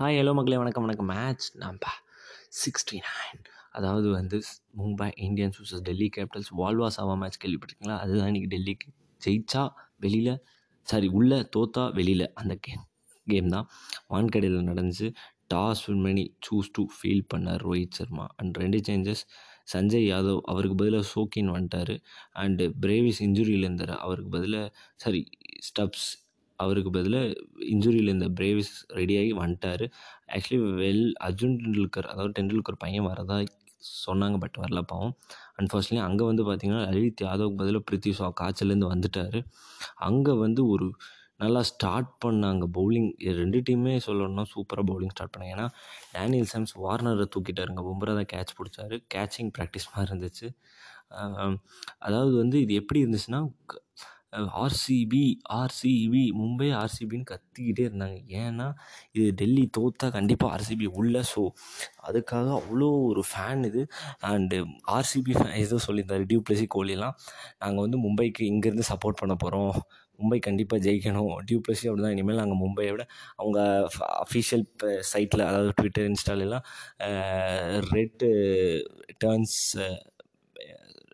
Hi hello மக்களே வணக்கம் வணக்கம். மேட்ச் நம்ப சிக்ஸ்டி நைன் அதாவது வந்து Mumbai Indians versus Delhi Capitals வால்வா சாவா மேட்ச் கேள்விப்பட்டிருக்கீங்களா? அதுதான் இன்றைக்கி டெல்லிக்கு. ஜெயிச்சா வெளியில் சாரி உள்ளே தோத்தா வெளியில். அந்த கேம் கேம் தான். வான்கடையில் நடந்துச்சு. டாஸ் வின் பண்ணி சூஸ் டு ஃபீல் பண்ணார் ரோஹித் சர்மா. அண்ட் ரெண்டு சேஞ்சஸ் சஞ்சய் யாதவ் அவருக்கு பதிலாக சோக்கின் வந்துட்டார். அண்டு பிரேவிஸ் இன்ஜுரியில் இருந்தார். அவருக்கு பதிலாக சாரி ஸ்டப்ஸ் அவருக்கு பதிலாக இன்ஜுரியில் இருந்த பிரேவிஸ் ரெடியாகி வந்துட்டார். ஆக்சுவலி வெல் அர்ஜுன் டெண்டுல்கர் அதாவது டெண்டுல்கர் பையன் வரதா சொன்னாங்க பட் வரல பாவம். அன்ஃபார்ச்சுனேட்லி அங்கே வந்து பார்த்திங்கன்னா லலித் யாதவுக்கு பதிலாக பிரித்தி ஷா காய்ச்சல்லேருந்து வந்துட்டார். அங்கே வந்து ஒரு நல்லா ஸ்டார்ட் பண்ணாங்க பவுலிங் ரெண்டு டீமே சொல்லணும்னா சூப்பராக பவுலிங் ஸ்டார்ட் பண்ணாங்க. ஏன்னா டேனியல் சாம்ஸ் வார்னரை தூக்கிட்டாருங்க பும்ரா தான் கேட்ச் பிடிச்சாரு. கேட்சிங் ப்ராக்டிஸ் மாதிரி இருந்துச்சு. அதாவது வந்து இது எப்படி இருந்துச்சுன்னா ஆர்சிபி ஆர்சிபி மும்பை ஆர்சிபின்னு கத்திக்கிட்டே இருந்தாங்க. ஏன்னா இது டெல்லி தோத்தா கண்டிப்பாக ஆர்சிபி உள்ள. ஸோ அதுக்காக அவ்வளோ ஒரு ஃபேன் இது. அண்டு ஆர்சிபி ஃபேன் ஏதோ சொல்லியிருந்தாரு டியூப்ளசி கோலிலாம். நாங்கள் வந்து மும்பைக்கு இங்கேருந்து சப்போர்ட் பண்ண போகிறோம் மும்பை கண்டிப்பாக ஜெயிக்கணும். டியூப்ளசி அப்படி தான் இனிமேல் நாங்கள் மும்பையை விட அவங்க அஃபிஷியல் சைட்டில் அதாவது ட்விட்டர் இன்ஸ்டாலெலாம் ரெட்டு டேர்ன்ஸ்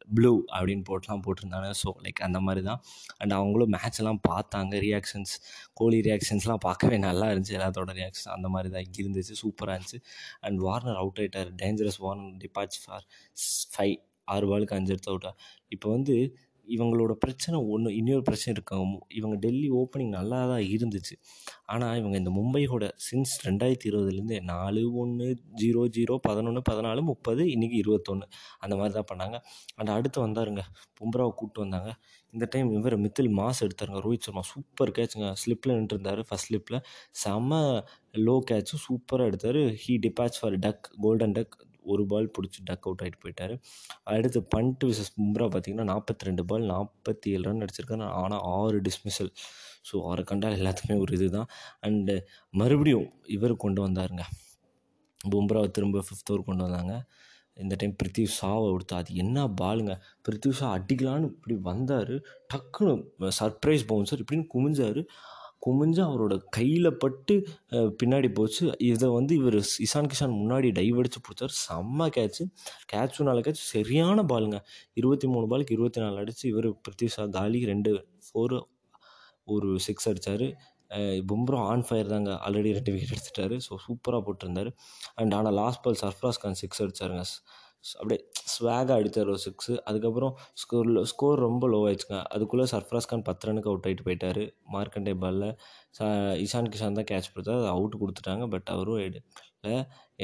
ப்ளூ அப்படின்னு போட்டுலாம் போட்டிருந்தாங்க. ஸோ லைக் அந்த மாதிரி தான் அண்ட் அவங்களும் மேட்ச் எல்லாம் பார்த்தாங்க. ரியாக்ஷன்ஸ் கோலி ரியாக்ஷன்ஸ்லாம் பார்க்கவே நல்லா இருந்துச்சு. எல்லாத்தோட ரியாக்ஷன் அந்த மாதிரி தான் இருந்துச்சு. சூப்பராக இருந்துச்சு. அண்ட் வார்னர் அவுட் ஆகிட்டார் dangerous Warner departs for five ஆறு பாலுக்கு அஞ்சு எடுத்து அவுட்டா இப்போ வந்து இவங்களோட பிரச்சனை ஒன்று இன்னொரு பிரச்சனை இருக்காங்க. இவங்க டெல்லி ஓப்பனிங் நல்லா தான் இருந்துச்சு. ஆனால் இவங்க இந்த மும்பையோட சின்ஸ் ரெண்டாயிரத்தி இருபதுலேருந்து நாலு ஒன்று ஜீரோ ஜீரோ பதினொன்று பதினாலு முப்பது இன்றைக்கி இருபத்தொன்று அந்த மாதிரி தான் பண்ணாங்க. அண்ட் அடுத்து வந்தாருங்க பும்ராவை கூப்பிட்டு வந்தாங்க. இந்த டைம் இவர் மித்தில் மாஸ் எடுத்தாருங்க ரோஹித் சர்மா. சூப்பர் கேட்சுங்க ஸ்லிப்பில் நின்றுருந்தார் ஃபஸ்ட் ஸ்லிப்பில் செம்ம லோ கேட்சும் சூப்பராக எடுத்தார். He departs for duck golden duck ஒரு பால் பிடிச்சி டக் அவுட் ஆகிட்டு போயிட்டார். அடுத்து பண்ட்டு விசஸ் பும்ரா பார்த்தீங்கன்னா நாற்பத்தி ரெண்டு பால் நாற்பத்தி ஏழு ரன் அடிச்சிருக்காரு. ஆனால் ஆறு டிஸ்மிசல் ஸோ அவரை கண்டால் எல்லாத்துக்குமே ஒரு இது தான் அண்டு மறுபடியும் இவர் கொண்டு வந்தாருங்க. பும்ராவை திரும்ப ஃபிஃப்த் ஓவர் கொண்டு வந்தாங்க. இந்த டைம் பிரித்திவ் ஷாவை கொடுத்தா அது என்ன பாலுங்க பிரித்திவ் ஷா அடிக்கலான்னு இப்படி வந்தார். டக்குன்னு சர்ப்ரைஸ் பவுன்சர் இப்படின்னு குமிஞ்சார். குமிஞ்சு அவரோட கையில் பட்டு பின்னாடி போச்சு. இதை வந்து இவர் இசான் கிஷான் முன்னாடி டைவ் அடித்து பிடிச்சார். செம்ம கேட்ச்சு கேட்சும் நாலு கேட்ச் சரியான பாலுங்க இருபத்தி மூணு பாலுக்கு இருபத்தி நாலு அடித்து இவர் பிரித்விஷா தாலி ரெண்டு ஃபோரு ஒரு சிக்ஸ் அடித்தார் பும்ரா ஆன் ஃபயர் தாங்க. ஆல்ரெடி ரெண்டு விக்கெட் எடுத்துட்டாரு. ஸோ சூப்பராக போட்டிருந்தாரு. அண்ட் ஆனால் last ball Sarfaraz Khan six அடிச்சாருங்க. அப்படியே ஸ்வாகாக அடித்தார் ஒரு சிக்ஸு அதுக்கப்புறம் ஸ்கோர் ஸ்கோர் ரொம்ப லோ ஆயிடுச்சுங்க. அதுக்குள்ளே சர்ஃப்ராஸ் கான் பத்து ரனுக்கு அவுட் ஆகிட்டு போயிட்டார். மார்க்கண்டே பாலில். ச இஷான் கிஷான் தான் கேட்ச் கொடுத்தாரு அது அவுட் கொடுத்துட்டாங்க. பட் அவரும் எடுக்கல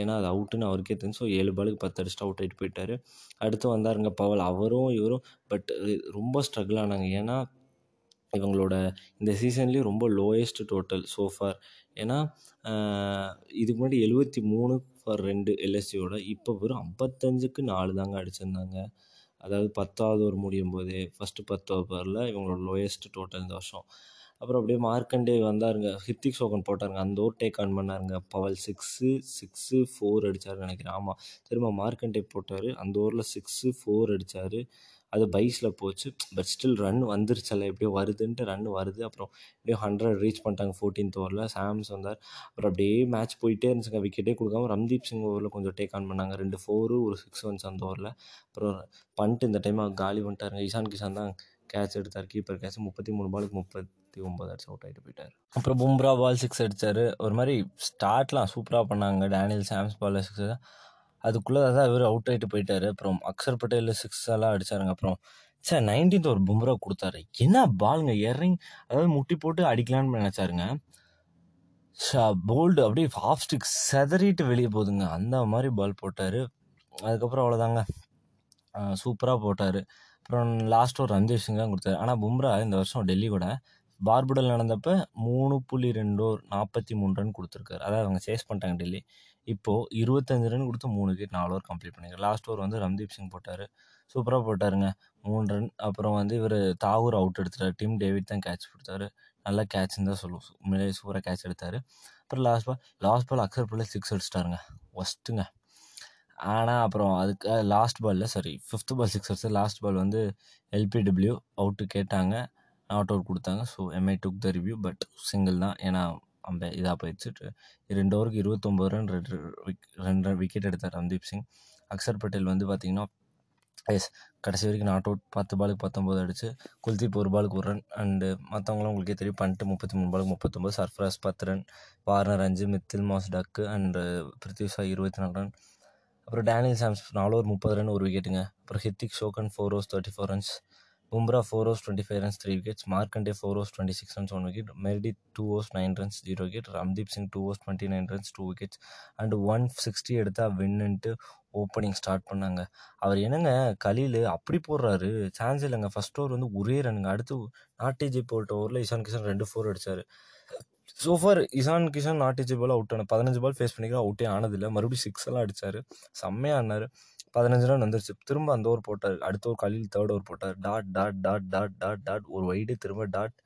ஏன்னா அது அவுட்டுன்னு அவருக்கே தெரியும் ஸோ ஏழு பாலுக்கு பத்து அடிச்சுட்டு அவுட் ஆகிட்டு போயிட்டார். அடுத்து வந்தாருங்க பவல். அவரும் இவரும் பட் ரொம்ப ஸ்ட்ரகிள் ஆனாங்க. ஏன்னா இவங்களோட இந்த சீசன்லேயும் ரொம்ப லோயஸ்ட் டோட்டல் சோஃபார் ஏன்னா இதுக்கு முன்னாடி எழுபத்தி மூணு ஃபார் ரெண்டு எல்எஸ்சியோட இப்போ வெறும் ஐம்பத்தஞ்சுக்கு நாலு தாங்க அடிச்சிருந்தாங்க. அதாவது பத்தாவது ஓவர் முடியும் போதே ஃபஸ்ட்டு பத்து ஓவரில் இவங்களோட லோயஸ்ட் டோட்டல் இந்த வருஷம். அப்புறம் அப்படியே மார்க்கண்டே வந்தாருங்க. ஹித்திக் சோகன் போட்டாருங்க. அந்த ஓவர் டேக் ஆன் பண்ணாருங்க. பவல் சிக்ஸு சிக்ஸு ஃபோர் அடித்தாருன்னு நினைக்கிறேன். ஆமாம் திரும்ப மார்க்கண்டே போட்டார். அந்த ஓவரில் சிக்ஸு ஃபோர் அடித்தார் அது பைஸில் போச்சு. பட் ஸ்டில் ரன் வந்துருச்சல்ல எப்படியோ வருதுன்ட்டு ரன் வருது. அப்புறம் எப்படியோ ஹண்ட்ரட் ரீச் பண்ணிட்டாங்க ஃபோர்டீன்த் ஓவரில் சாம்ஸ் வந்தார். அப்புறம் அப்படியே மேட்ச் போயிட்டே இருந்துச்சுங்க. விக்கெட்டே கொடுக்காம ரம்தீப் சிங் ஓவரில் கொஞ்சம் டேக் ஆன் பண்ணாங்க. ரெண்டு ஃபோரு ஒரு சிக்ஸ் ஒன்ஸ் அந்த ஓவரில் அப்புறம் பண்ட்டு இந்த டைம் காலி பண்ணிட்டாருங்க. இஷான் கிஷான் தான் கேட்ச் எடுத்தார். கீப்பர் கேட்ச் முப்பத்தி மூணு பாலுக்கு முப்பத்தி ஒம்பது அடிச்சு அவுட் ஆகிட்டு போயிட்டார். அப்புறம் பும்ரா பால் சிக்ஸ் அடித்தார் ஒரு மாதிரி ஸ்டார்ட்லாம் சூப்பராக பண்ணாங்க. டேனியல் சாம்ஸ் பால் சிக்ஸ் அதுக்குள்ளே தான் இவர் அவுட் ஆகிட்டு போயிட்டார். அப்புறம் அக்ஷர் பட்டேல் சிக்ஸ் எல்லாம் அடிச்சாருங்க. அப்புறம் சார் நைன்டீன்த் ஒரு பும்ரா கொடுத்தாரு. என்ன பாலுங்க இறங்கி அதாவது முட்டி போட்டு அடிக்கலான்னு நினச்சாருங்க. போல்டு அப்படியே ஆஃப் ஸ்டிக் செதறிட்டு வெளியே போகுதுங்க அந்த மாதிரி பால் போட்டார். அதுக்கப்புறம் அவ்வளோதாங்க சூப்பராக போட்டார். அப்புறம் லாஸ்ட் ஒரு அஞ்சு சிங் தான் கொடுத்தாரு ஆனால் பும்ரா இந்த வருஷம் டெல்லி கூட பார்புடல் நடந்தப்போ மூணு புள்ளி ரெண்டு நாற்பத்தி மூணு ரன் கொடுத்துருக்காரு. அதாவது அவங்க சேஸ் பண்ணிட்டாங்க டெல்லி. இப்போது இருபத்தஞ்சு ரன் கொடுத்து மூணு விக்கெட் நாலு ஓவர் கம்ப்ளீட் பண்ணிருக்காரு. லாஸ்ட் ஓவர் வந்து ரம்தீப் சிங் போட்டார். சூப்பராக போட்டாருங்க. மூணு ரன் அப்புறம் வந்து இவர் தாகூர் அவுட் எடுத்துட்டார். டீம் டேவிட் தான் கேட்ச் கொடுத்தாரு. நல்ல கேட்ச்னு தான் சொல்லுவோம் முன்னே சூப்பராக கேட்ச் எடுத்தார். அப்புறம் last ball last ball Axar பிள்ளை சிக்ஸ் அடிச்சிட்டாருங்க. ஒஸ்ட்டுங்க ஆனால் அப்புறம் அதுக்கு லாஸ்ட் பாலில் சாரி ஃபிஃப்த் பால் சிக்ஸ் அடிச்சு லாஸ்ட் பால் வந்து எல்பிடபிள்யூ அவுட்டு கேட்டாங்க. நாட் அவுட் கொடுத்தாங்க. So MI took the review but single தான். ஏன்னா அம்ப இதாக போயிடுச்சு ரெண்டு ஓவருக்கு இருபத்தொம்போது ரன் ரெண்டு விக் ரெண்டு விக்கெட் எடுத்தார் ரம்தீப் சிங். அக்சர் பட்டேல் வந்து பார்த்திங்கன்னா எஸ் கடைசி வரைக்கும் நாட் அவுட் பத்து பாலுக்கு பத்தொம்போது அடிச்சு குல்தீப் ஒரு பாலுக்கு ஒரு ரன் அண்டு மற்றவங்களாம் உங்களுக்கே தெரியும் பண்ணிட்டு முப்பத்தி மூணு பாலுக்கு முப்பத்தொம்போது சர்ஃப்ராஸ் பத்து ரன் வார்னர் அஞ்சு Mitchell Marsh duck and Prithvi இருபத்தி நாலு ரன். அப்புறம் டேனியல் சாம்ஸ் நாலு ஓவர் முப்பது ரன் ஒரு விக்கெட்டுங்க அப்புறம் Hrithik Shokeen four overs thirty four runs Bumrah four overs twenty five runs three wickets Markande four overs twenty six runs one wicket Meredith two overs nine runs zero wicket Ramandeep Singh two overs twenty nine runs two wickets and one sixty எடுத்தால் வின்னுன்ட்டு opening start பண்ணாங்க. அவர் என்னங்க கலீல் அப்படி போடுறாரு. Chance இல்லைங்க. First over வந்து ஒரே ரன்னுங்க. அடுத்து நாட்டிஜி போட்ட ஓவரில் இஷான் கிஷன் ரெண்டு ஃபோர் அடிச்சார். சோஃபார் இஷான் கிஷன் நாட்டிஜி பால் அவுட் ஆன பதினஞ்சு பால் ஃபேஸ் பண்ணிக்கிற அவுட்டே ஆனதில்லை. மறுபடியும் சிக்ஸ் எல்லாம் அடித்தார் செம்மையாக ஆனார் பதினஞ்சு ரன் வந்துருச்சு. திரும்ப அந்த ஓவர் போட்டார். அடுத்த ஒரு கலில் தேர்ட் ஓவர் போட்டார். Dot dot dot dot dot dot ஒரு வைடு திரும்ப டாட்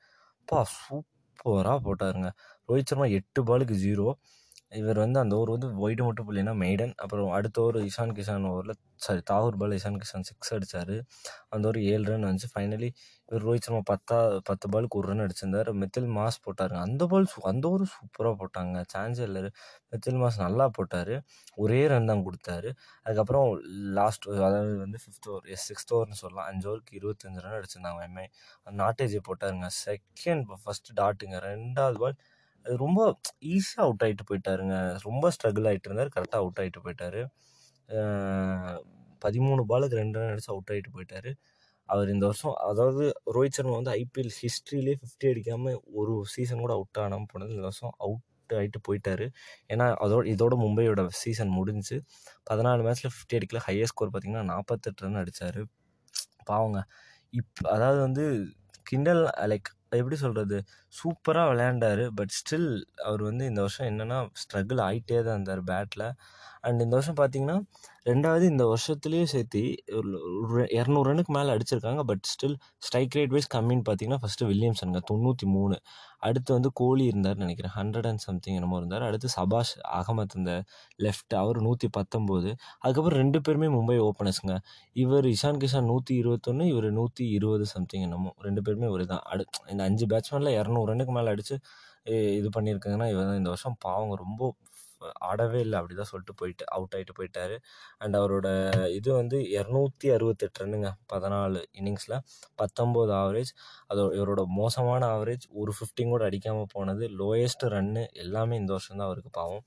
பா சூப்பராக போட்டாருங்க. ரோஹித் சர்மா எட்டு பாலுக்கு ஜீரோ இவர் வந்து அந்த ஓவர் வந்து ஒயிட் மட்டும் போடலைன்னா மெய்டன் அப்புறம் அடுத்த ஓவர் இஷான் கிஷான் ஓவரில் sorry Thakur ball Ishan Kishan six அடித்தார் அந்த ஒரு ஏழு ரன் வந்துச்சு. ஃபைனலி இவர் ரோஹித் சர்மா பத்தா பத்து பாலுக்கு ஒரு ரன் அடிச்சிருந்தார். மித்தில் மாஸ் போட்டாருங்க அந்த பால் சூ அந்த ஓவர் சூப்பராக போட்டாங்க. சான்ஸே இல்லை. மித்தில் மாஸ் நல்லா போட்டார். ஒரே ரன் தான் கொடுத்தாரு. அதுக்கப்புறம் லாஸ்ட் அதாவது வந்து ஃபிஃப்த் ஓவர் எஸ் சிக்ஸ்த் ஓவர்னு சொல்லலாம். அஞ்சு ஓவருக்கு இருபத்தஞ்சு ரன் அடிச்சிருந்தாங்க. எம்ஐ நாட்டேஜி போட்டாருங்க. செகண்ட் ஃபஸ்ட்டு டாட்டுங்க ரெண்டாவது பால் அது ரொம்ப ஈஸியாக அவுட் ஆகிட்டு போயிட்டாருங்க. ரொம்ப ஸ்ட்ரகிள் ஆகிட்டு இருந்தார். கரெக்டாக அவுட் ஆகிட்டு போயிட்டார். பதிமூணு பாலுக்கு ரெண்டு ரன் அடித்து அவுட் ஆகிட்டு போயிட்டார். அவர் இந்த வருஷம் அதாவது ரோஹித் சர்மா வந்து ஐபிஎல் ஹிஸ்ட்ரியிலே ஃபிஃப்டி அடிக்காமல் ஒரு சீசன் கூட அவுட் ஆகாமல் போனது இந்த வருஷம் அவுட் ஆகிட்டு போயிட்டார். ஏன்னா அதோட இதோட மும்பையோட சீசன் முடிஞ்சு பதினாலு மேட்ச்சில் ஃபிஃப்டி அடிக்கல. ஹையஸ்ட் ஸ்கோர் பார்த்திங்கன்னா நாற்பத்தெட்டு ரன் அடித்தார் பாவங்க. இப் அதாவது வந்து கிண்டல் லைக் எப்படி சொல்கிறது சூப்பராக விளையாண்டார். பட் ஸ்டில் அவர் வந்து இந்த வருஷம் என்னென்னா ஸ்ட்ரகிள் ஆகிட்டே தான் இருந்தார் பேட்டில் அண்ட் இந்த வருஷம் பார்த்தீங்கன்னா ரெண்டாவது இந்த வருஷத்துலேயே சேர்த்து ஒரு இரநூறு ரனுக்கு மேலே அடிச்சிருக்காங்க. But still strike rate wise கம்மின்னு பார்த்தீங்கன்னா ஃபஸ்ட்டு வில்லியம்சனுங்க தொண்ணூற்றி மூணு. அடுத்து வந்து கோலி இருந்தார்னு நினைக்கிறேன். ஹண்ட்ரட் அண்ட் சம்திங் என்னமோ இருந்தார். அடுத்து சபாஷ் அகமத் இந்த லெஃப்ட் அவர் நூற்றி பத்தொம்போது. அதுக்கப்புறம் ரெண்டு பேருமே மும்பை ஓப்பனர்ஸுங்க இவர் இஷான் கிஷான் நூற்றி இருபத்தொன்று இவர் நூற்றி இருபது சம்திங் என்னமோ. ரெண்டு பேருமே ஒரு தான். அடு இந்த அஞ்சு பேட்ஸ்மேனில் இரநூறு ரன்னுக்கு மேலே அடித்து இது பண்ணியிருக்காங்கன்னா இவர் தான் இந்த வருஷம். பாவங்க ரொம்ப ஆடவே இல்லை அப்படி தான் சொல்லிட்டு போயிட்டு அவுட் ஆகிட்டு போயிட்டார். அண்ட் அவரோட இது வந்து இரநூத்தி அறுபத்தெட்டு ரன்னுங்க பதினாலு இன்னிங்ஸில் பத்தொம்போது ஆவரேஜ் அது இவரோட மோசமான ஆவரேஜ் ஒரு ஃபிஃப்டின் கூட அடிக்காமல் போனது. லோயஸ்ட் ரன்னு எல்லாமே இந்த வருஷம் தான் அவருக்கு பாவம்.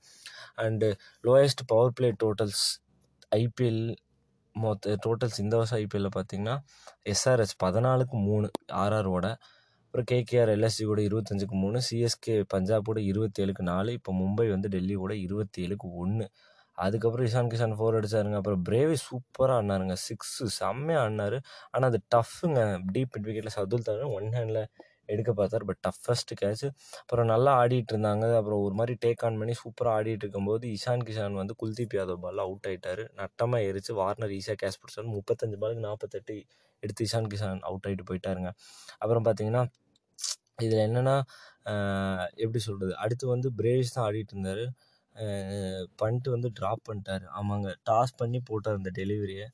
And lowest power play totals IPL மொத்த டோட்டல்ஸ் இந்த வருஷம் ஐபிஎல்லில் பார்த்தீங்கன்னா எஸ்ஆர்எஸ் பதினாலுக்கு மூணு ஆர்ஆரோட அப்புறம் கேகேஆர் எல்எஸ்சி கூட இருபத்தஞ்சுக்கு மூணு சிஎஸ்கே பஞ்சாப் கூட இருபத்தேழுக்கு நாலு இப்போ மும்பை வந்து டெல்லி கூட இருபத்தி ஏழுக்கு ஒன்று அதுக்கப்புறம் இஷான் கிஷான் ஃபோர் அடிச்சாருங்க. அப்புறம் பிரேவி சூப்பராக ஆடினாருங்க. சிக்ஸு செம்மையாக ஆடினாரு. ஆனால் அது டஃப்புங்க டீப் மிட் விக்கெட்டில் சதுல் தவிர ஒன் ஹேண்டில் எடுக்க பார்த்தார். பட் டஃபஸ்ட்டு கேட்ச் அப்புறம் நல்லா ஆடிட்டு இருந்தாங்க அப்புறம் ஒரு மாதிரி டேக் ஆன் பண்ணி சூப்பராக ஆடிட்டு இருக்கும்போது இஷான் கிஷான் வந்து குல்தீப் யாதவ் பால் அவுட் ஆகிட்டார் நட்டமாக எரிச்சு வார்னர் ஈஸியாக கேட்ச் பிடிச்சாரு. முப்பத்தஞ்சு பாலுக்கு நாற்பத்தெட்டு எடுத்து இஷான் கிஷான் அவுட் ஆகிட்டு போயிட்டாருங்க. அப்புறம் பார்த்தீங்கன்னா இதில் என்னென்னா எப்படி சொல்கிறது அடுத்து வந்து பிரேவிஸ் தான் ஆடிட்டு இருந்தார் பண்ணிட்டு வந்து ட்ராப் பண்ணிட்டார். ஆமாங்க. டாஸ் பண்ணி போட்டார் அந்த டெலிவரியை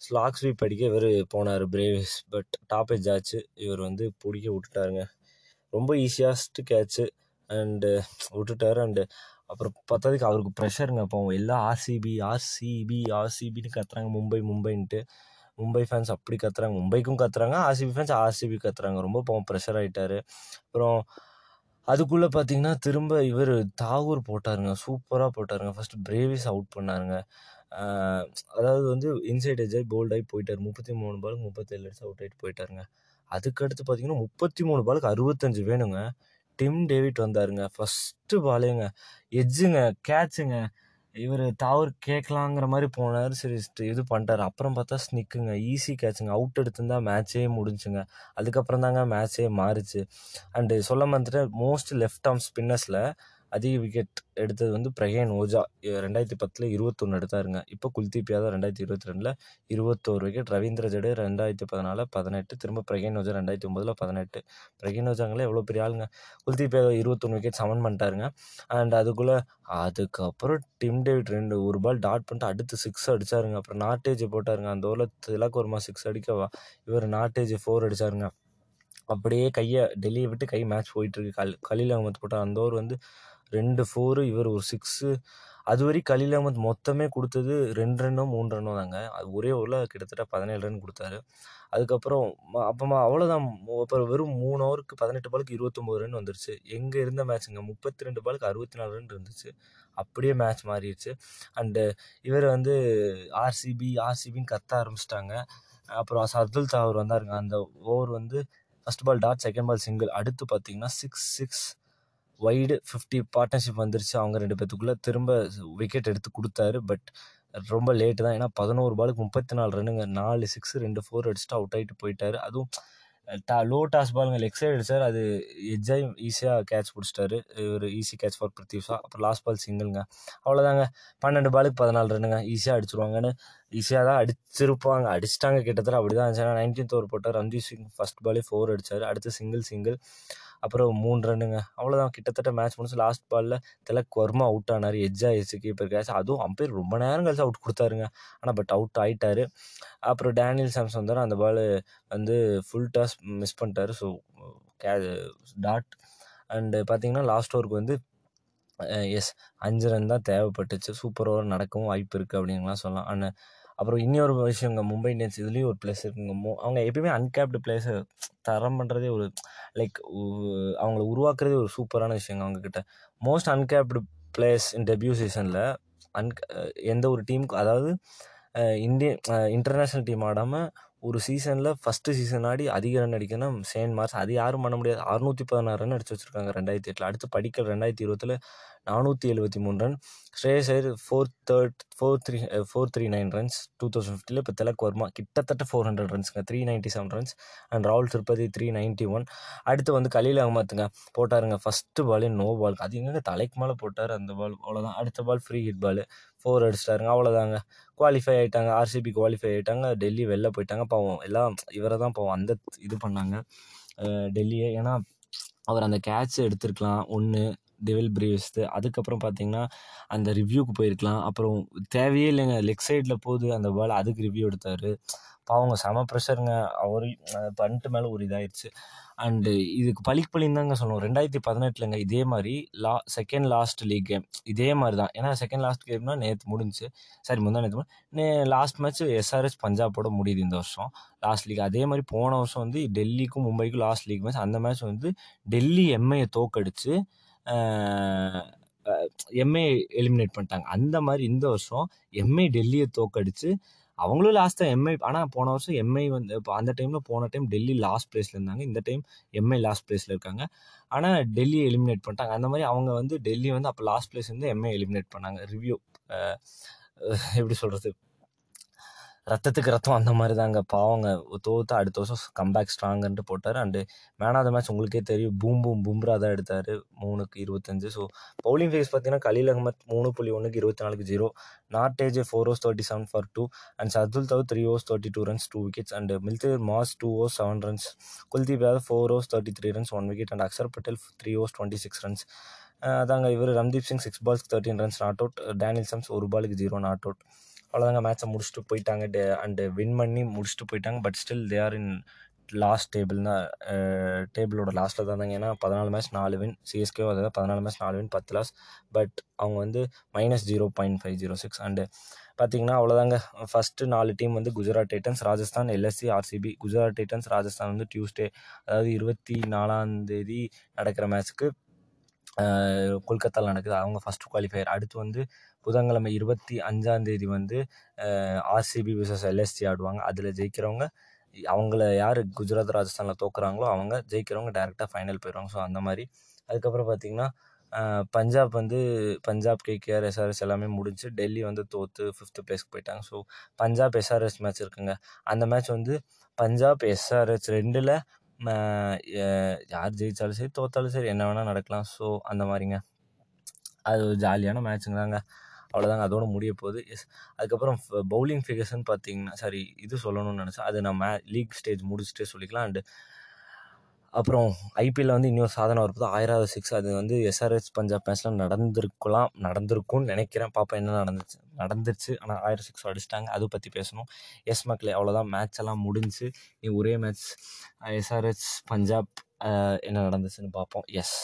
ஸ்லாக் ஸ்வீப் அடிக்க இவர் போனார் பிரேவிஸ் பட் டாப் ஆச்சு. இவர் வந்து பிடிக்க விட்டுட்டாருங்க. ரொம்ப ஈஸியாஸ்ட்டு கேட்ச்சு அண்டு விட்டுட்டார். அண்டு அப்புறம் பத்தாதுக்கு அவருக்கு ப்ரெஷருங்க அப்போ எல்லாம் ஆர்சிபி ஆர்சிபி ஆர்சிபின்னு கத்துறாங்க. மும்பை மும்பைன்ட்டு. மும்பை ஃபேன்ஸ் அப்படி கத்துறாங்க. மும்பைக்கும் கத்துறாங்க. ஆர்சிபி ஃபேன்ஸ் ஆர்சிபி கத்துறாங்க. ரொம்ப பாவம் ப்ரெஷர் ஆகிட்டாரு அப்புறம் அதுக்குள்ளே பார்த்தீங்கன்னா திரும்ப இவர் தாகூர் போட்டாருங்க. சூப்பராக போட்டாருங்க. ஃபஸ்ட்டு பிரேவிஸ் அவுட் பண்ணாருங்க. அதாவது வந்து இன்சைட் எஜ்ஜாய் போல்டாகி போயிட்டார். முப்பத்தி மூணு பாலுக்கு முப்பத்தேழு அடிச்சு அவுட் ஆகிட்டு போயிட்டாருங்க. அதுக்கடுத்து பார்த்தீங்கன்னா முப்பத்தி மூணு பாலுக்கு அறுபத்தஞ்சு வேணுங்க. டிம் டேவிட் வந்தாருங்க. ஃபஸ்ட்டு பாலேங்க எஜ்ஜுங்க கேட்சுங்க இவர் தாவர் கேட்கலாங்கிற மாதிரி போனார். சரி இது பண்ணிட்டார். அப்புறம் பார்த்தா ஸ்னிக்குங்க ஈஸி கேட்சுங்க அவுட் எடுத்திருந்தா மேட்ச்சே முடிஞ்சுங்க. அதுக்கப்புறம் தாங்க மேட்ச்சே மாறிச்சு. அண்டு சொல்ல மாதிரி மோஸ்ட் லெஃப்ட் ஆர்ம் ஸ்பின்னர்ஸில் அதிக விக்கெட் எடுத்தது வந்து பிரகேன் ஓஜா. ரெண்டாயிரத்தி பத்தில் இருபத்தொன்று எடுத்தாருங்க. இப்போ குல்தீப் யாதவ் ரெண்டாயிரத்தி இருபத்தி ரெண்டில் இருபத்தோரு விக்கெட் ரவீந்திர ஜடே ரெண்டாயிரத்தி பதினாலு பதினெட்டு திரும்ப பிரகேன் ஓஜா ரெண்டாயிரத்தி ஒம்பதில் பதினெட்டு. பிரகேன் ஓஜாங்களே எவ்வளோ பெரிய ஆளுங்க. குல்தீப் யாதவ் இருபத்தொன்று விக்கெட் சமன் பண்ணிட்டாருங்க. அண்ட் அதுக்குள்ளே அதுக்கப்புறம் டிம் டேவிட் ரெண்டு ஒரு பால் டாட் பண்ணிட்டு அடுத்து சிக்ஸ் அடிச்சாருங்க. அப்புறம் நாட்டேஜ் போட்டாருங்க. அந்த ஓவரில் திலக் வர்மா சிக்ஸ் அடிக்கவா? இவர் நாட்டேஜ் ஃபோர் அடிச்சாருங்க. அப்படியே கையை டெல்லியை விட்டு கை மேட்ச் போயிட்டுருக்கு கல் கலீல் அகமத் போட்டார் அந்த ஓவர் வந்து ரெண்டு ஃபோரு இவர் ஒரு சிக்ஸு அது வரைக்கும் கலீல் அகமத் மொத்தமே கொடுத்தது ரெண்டு ரன்னோ மூணு ரன்னோ தாங்க. அது ஒரே ஓவரில் கிட்டத்தட்ட பதினேழு ரன் கொடுத்தாரு. அதுக்கப்புறம் அப்போமா அப்புறமா அவ்வளோதான் அப்புறம் வெறும் மூணு ஓவருக்கு பதினெட்டு பாலுக்கு இருபத்தொம்போது ரன் வந்துருச்சு. எங்கே இருந்த மேட்ச்சுங்க முப்பத்தி ரெண்டு பாலுக்கு அறுபத்தி நாலு ரன் இருந்துச்சு. அப்படியே மேட்ச் மாறிடுச்சு. அண்டு இவர் வந்து ஆர்சிபி ஆர்சிபின்னு கத்த ஆரம்பிச்சிட்டாங்க. அப்புறம் சர்துல் தாவர் வந்தாருங்க. அந்த ஓவர் வந்து first ball dot second ball single அடுத்து பார்த்தீங்கன்னா six six wide fifty partnership வந்துருச்சு. அவங்க ரெண்டு பேத்துக்குள்ளே திரும்ப விக்கெட் எடுத்து கொடுத்தாரு. பட் ரொம்ப லேட்டு தான். ஏன்னா பதினோரு பாலுக்கு முப்பத்தி நாலு ரன்னுங்க. நாலு சிக்ஸ் ரெண்டு ஃபோர் அடிச்சுட்டு அவுட் ஆகிட்டு போயிட்டாரு. அதுவும் டா லோ டாஸ் பாலுங்க லெக் சைடு அடிச்சார். அது எஜ்ஜாய் ஈஸியாக கேட்ச் பிடிச்சிட்டாரு. ஒரு ஈஸி கேட்ச் ஃபார் பிருத்திவ்ஷா அப்புறம் லாஸ்ட் பால் சிங்கிள்ங்க அவ்வளோதாங்க பன்னெண்டு பாலுக்கு பதினாலு ரன்னுங்க. ஈஸியாக அடிச்சிருவாங்கன்னு ஈஸியாக தான் அடிச்சிருப்பாங்க. அடிச்சிட்டாங்க. கிட்டத்தட்ட அப்படி தான் இருந்துச்சு. ஏன்னா நைன்டீன்த் ஓவர் போட்டார். ரன்தீப் சிங் ஃபஸ்ட் பாலே ஃபோர் அடிச்சார். அடுத்து சிங்கிள் சிங்கிள் அப்புறம் மூணு ரன்னுங்க. அவ்வளோதான் கிட்டத்தட்ட மேட்ச் முடிஞ்சு லாஸ்ட் பாலில் திலக் வர்மா அவுட் ஆனார். எஜ்ஜா ஆயிடுச்சு கீப்பர் கேட்ச் அதுவும் அம்பையர் ரொம்ப நேரம் கழிச்சு அவுட் கொடுத்தாருங்க. ஆனால் பட் அவுட் ஆகிட்டாரு அப்புறம் டேனியல் சாம்சன் வந்தார் அந்த பால் வந்து ஃபுல் டாஸ் மிஸ் பண்ணிட்டாரு. ஸோ கே டாட் அண்டு பார்த்தீங்கன்னா லாஸ்ட் ஓவருக்கு வந்து எஸ் அஞ்சு ரன் தான் தேவைப்பட்டுச்சு. சூப்பர் ஓவர் நடக்கவும் வாய்ப்பு இருக்குது அப்படின்லாம் சொல்லலாம். ஆனால் அப்புறம் இன்னொரு விஷயங்க மும்பை இந்தியன்ஸ் இதுலேயும் ஒரு ப்ளஸ் இருக்குங்க. மோ அவங்க எப்பயுமே அன்கேப்டு பிளேஸை தரம் பண்ணுறதே ஒரு லைக் அவங்கள உருவாக்குறதே ஒரு சூப்பரான விஷயங்க அவங்கக்கிட்ட most uncapped players in debut சீசனில் அன் எந்த ஒரு டீமுக்கு அதாவது இந்திய இன்டர்நேஷ்னல் டீம் ஆடாமல் ஒரு சீசனில் ஃபஸ்ட்டு சீசன் ஆடி அதிக ரன் அடிக்கணும். சேன் மார்ஸ் அது யாரும் பண்ண முடியாது. அறுநூற்றி பதினாறு ரன் அடிச்சு வச்சுருக்காங்க ரெண்டாயிரத்தி எட்டில். அடுத்து படிக்கல் ரெண்டாயிரத்தி இருபத்தில் நானூற்றி எழுபத்தி மூணு run Shreyas Iyer four third four three four three nine runs two thousand ஃபிஃப்டியில் இப்போ திலக் வர்மா கிட்டத்தட்ட four hundred ரன்ஸுங்க three ninety seven runs and ராகுல் திருப்பதி த்ரீ நைன்ட்டி ஒன் அடுத்து வந்து கலீல் அகமத்துங்க போட்டாருங்க. ஃபஸ்ட்டு பாலே நோ பால் அது எங்கே தலைக்கு மேலே போட்டார் அந்த பால் அவ்வளோதான் அடுத்த ball free hit ball four அடிச்சிட்டாருங்க. அவ்வளோதாங்க குவாலிஃபை ஆகிட்டாங்க ஆர்சிபி குவாலிஃபை ஆகிட்டாங்க டெல்லி வெளில போயிட்டாங்க. பாவம் எல்லாம் இவரை தான் பாவம் அந்த இது பண்ணாங்க. டெல்லியை. ஏன்னா அவர் அந்த கேட்ச் எடுத்திருக்கலாம். ஒன்று டெவில் பிரீவ்ஸ்து அதுக்கப்புறம் பார்த்தீங்கன்னா அந்த ரிவ்யூக்கு போயிருக்கலாம். அப்புறம் தேவையே இல்லைங்க. லெக் சைடில் போகுது. அந்த பால் அதுக்கு ரிவ்யூ எடுத்தார். பாவங்க செம ப்ரெஷருங்க அவர் பண்ணிட்டு மேலே ஒரு இதாயிடுச்சு அண்டு இதுக்கு பழிக்கு பழின்னு தாங்க சொல்லணும் ரெண்டாயிரத்தி பதினெட்டுலங்க இதே மாதிரி லா செகண்ட் லாஸ்ட் லீக் கேம் இதே மாதிரி தான் ஏன்னா செகண்ட் லாஸ்ட் கேம்னா நேற்று முடிஞ்சுச்சு. சரி முந்தா நேற்று நே லாஸ்ட் மேட்ச் எஸ்ஆர்எஸ் பஞ்சாபோட முடியுது இந்த வருஷம். லாஸ்ட் லீக் அதே மாதிரி போன வருஷம் வந்து டெல்லிக்கும் மும்பைக்கும் லாஸ்ட் லீக் மேட்ச் அந்த மேட்ச் வந்து டெல்லி எம்ஐயை தோக்கடிச்சு எம்ஏ எலிமினேட் பண்ணிட்டாங்க. அந்த மாதிரி இந்த வருஷம் எம்ஐ டெல்லியை தோக்கடிச்சு அவங்களும் லாஸ்ட்டாக எம்ஐ ஆனால் போன வருஷம் எம்ஐ வந்து இப்போ அந்த டைமில் போன டைம் டெல்லி லாஸ்ட் பிளேஸில் இருந்தாங்க. இந்த டைம் எம்ஐ லாஸ்ட் பிளேஸில் இருக்காங்க. ஆனால் டெல்லி எலிமினேட் பண்ணிட்டாங்க. அந்த மாதிரி அவங்க வந்து டெல்லி வந்து அப்போ லாஸ்ட் பிளேஸ் வந்து எம்ஐ எலிமினேட் பண்ணாங்க. ரிவ்யூ எப்படி சொல்கிறது ரத்தத்துக்கு ரத்தம் அந்த மாதிரி தாங்க பாவங்க தோத்து அடுத்த வருஷம் கம்பேக் ஸ்ட்ராங்குன்ட்டு போட்டார். And man of the match உங்களுக்கே தெரியும். பூம் பூம் பும்ரா தான் எடுத்தார். மூணுக்கு இருபத்தஞ்சு. ஸோ பவுலிங் ஃபேஸ் பார்த்தீங்கன்னா கலீல் அகமத் மூணு புள்ளி ஒன்றுக்கு இருபத்தி நாலுக்கு zero Nortje four overs thirty seven for two and Shardul tau three overs thirty two runs two wickets and Mitchell Marsh two overs seven runs Kuldeep Yadav four overs thirty three runs one wicket and Axar Patel three overs twenty six runs அதாங்க இவர் Ramandeep Singh six balls thirteen runs not out Daniel Sams ஒரு பாலுக்கு zero not out அவ்வளோதாங்க மேட்ச்சை முடிச்சுட்டு போயிட்டாங்க. Day and win பண்ணி முடிச்சுட்டு போயிட்டாங்க. But still they are in last டேபிள்னா டேபிளோட லாஸ்ட்டில் தான் இருந்தாங்க ஏன்னா பதினாலு மேட்ச் நாலு வின் சிஎஸ்கே அதாவது பதினாலு மேட்ச் நாலு வின் பத்து லாஸ் பட் அவங்க வந்து minus zero point five zero six and பார்த்தீங்கன்னா அவ்வளோதாங்க ஃபஸ்ட்டு நாலு டீம் வந்து Gujarat Titans Rajasthan LSG RCB Gujarat Titans Rajasthan வந்து டியூஸ்டே அதாவது இருபத்தி நாலாம் தேதி நடக்கிற மேட்ச்சுக்கு கொல்கத்தாவில் நடக்குது. அவங்க ஃபஸ்ட்டு குவாலிஃபயர் அடுத்து வந்து புதன்கிழமை இருபத்தி அஞ்சாந்தேதி வந்து ஆர்சிபி விசஸ் எல்எஸ்டி ஆடுவாங்க. அதில் ஜெயிக்கிறவங்க அவங்கள யார் குஜராத் ராஜஸ்தானில் தோக்குறாங்களோ அவங்க ஜெயிக்கிறவங்க டேரெக்டாக ஃபைனல் போயிடுவாங்க. ஸோ அந்த மாதிரி. அதுக்கப்புறம் பார்த்திங்கன்னா பஞ்சாப் வந்து பஞ்சாப் கேகேஆர் எஸ்ஆர்எஸ் எல்லாமே முடிஞ்சு டெல்லி வந்து தோற்று ஃபிஃப்த்து பிளேஸ்க்கு போயிட்டாங்க. ஸோ பஞ்சாப் எஸ்ஆர்எஸ் மேட்ச் இருக்குங்க. அந்த மேட்ச் வந்து பஞ்சாப் எஸ்ஆர்எஸ் ரெண்டில் யார் ஜெயித்தாலும் சரி தோற்றாலும் சரி என்ன வேணால் நடக்கலாம். ஸோ அந்த மாதிரிங்க. அது ஒரு ஜாலியான மேட்ச்சுங்க தாங்க. அவ்வளோதாங்க அதோட முடிய போகுது. எஸ் அதுக்கப்புறம் பவுலிங் ஃபிகர்ஸ்னு பார்த்தீங்கன்னா சாரி இது சொல்லணும்னு நினச்சேன். அது நான் மே லீக் ஸ்டேஜ் முடிச்சுட்டே சொல்லிக்கலாம். அண்டு அப்புறம் ஐபிஎல்லில் வந்து இன்னொரு சாதனை வருது ஆயிராவது சிக்ஸ் அது வந்து எஸ்ஆர்ஹெச் பஞ்சாப் மேட்ச்சில் நடந்திருக்கலாம் நடந்திருக்கும்னு நினைக்கிறேன். பார்ப்போம் என்ன நடந்துச்சு? நடந்துருச்சு. ஆனால் ஆயிரம் சிக்ஸ் அடிச்சிட்டாங்க. அதை பற்றி பேசணும். எஸ் மக்களே அவ்வளோதான் மேட்ச் எல்லாம் முடிஞ்சு நீ ஒரே மேட்ச் எஸ்ஆர்ஹெச் பஞ்சாப் என்ன நடந்துச்சுன்னு பார்ப்போம் எஸ்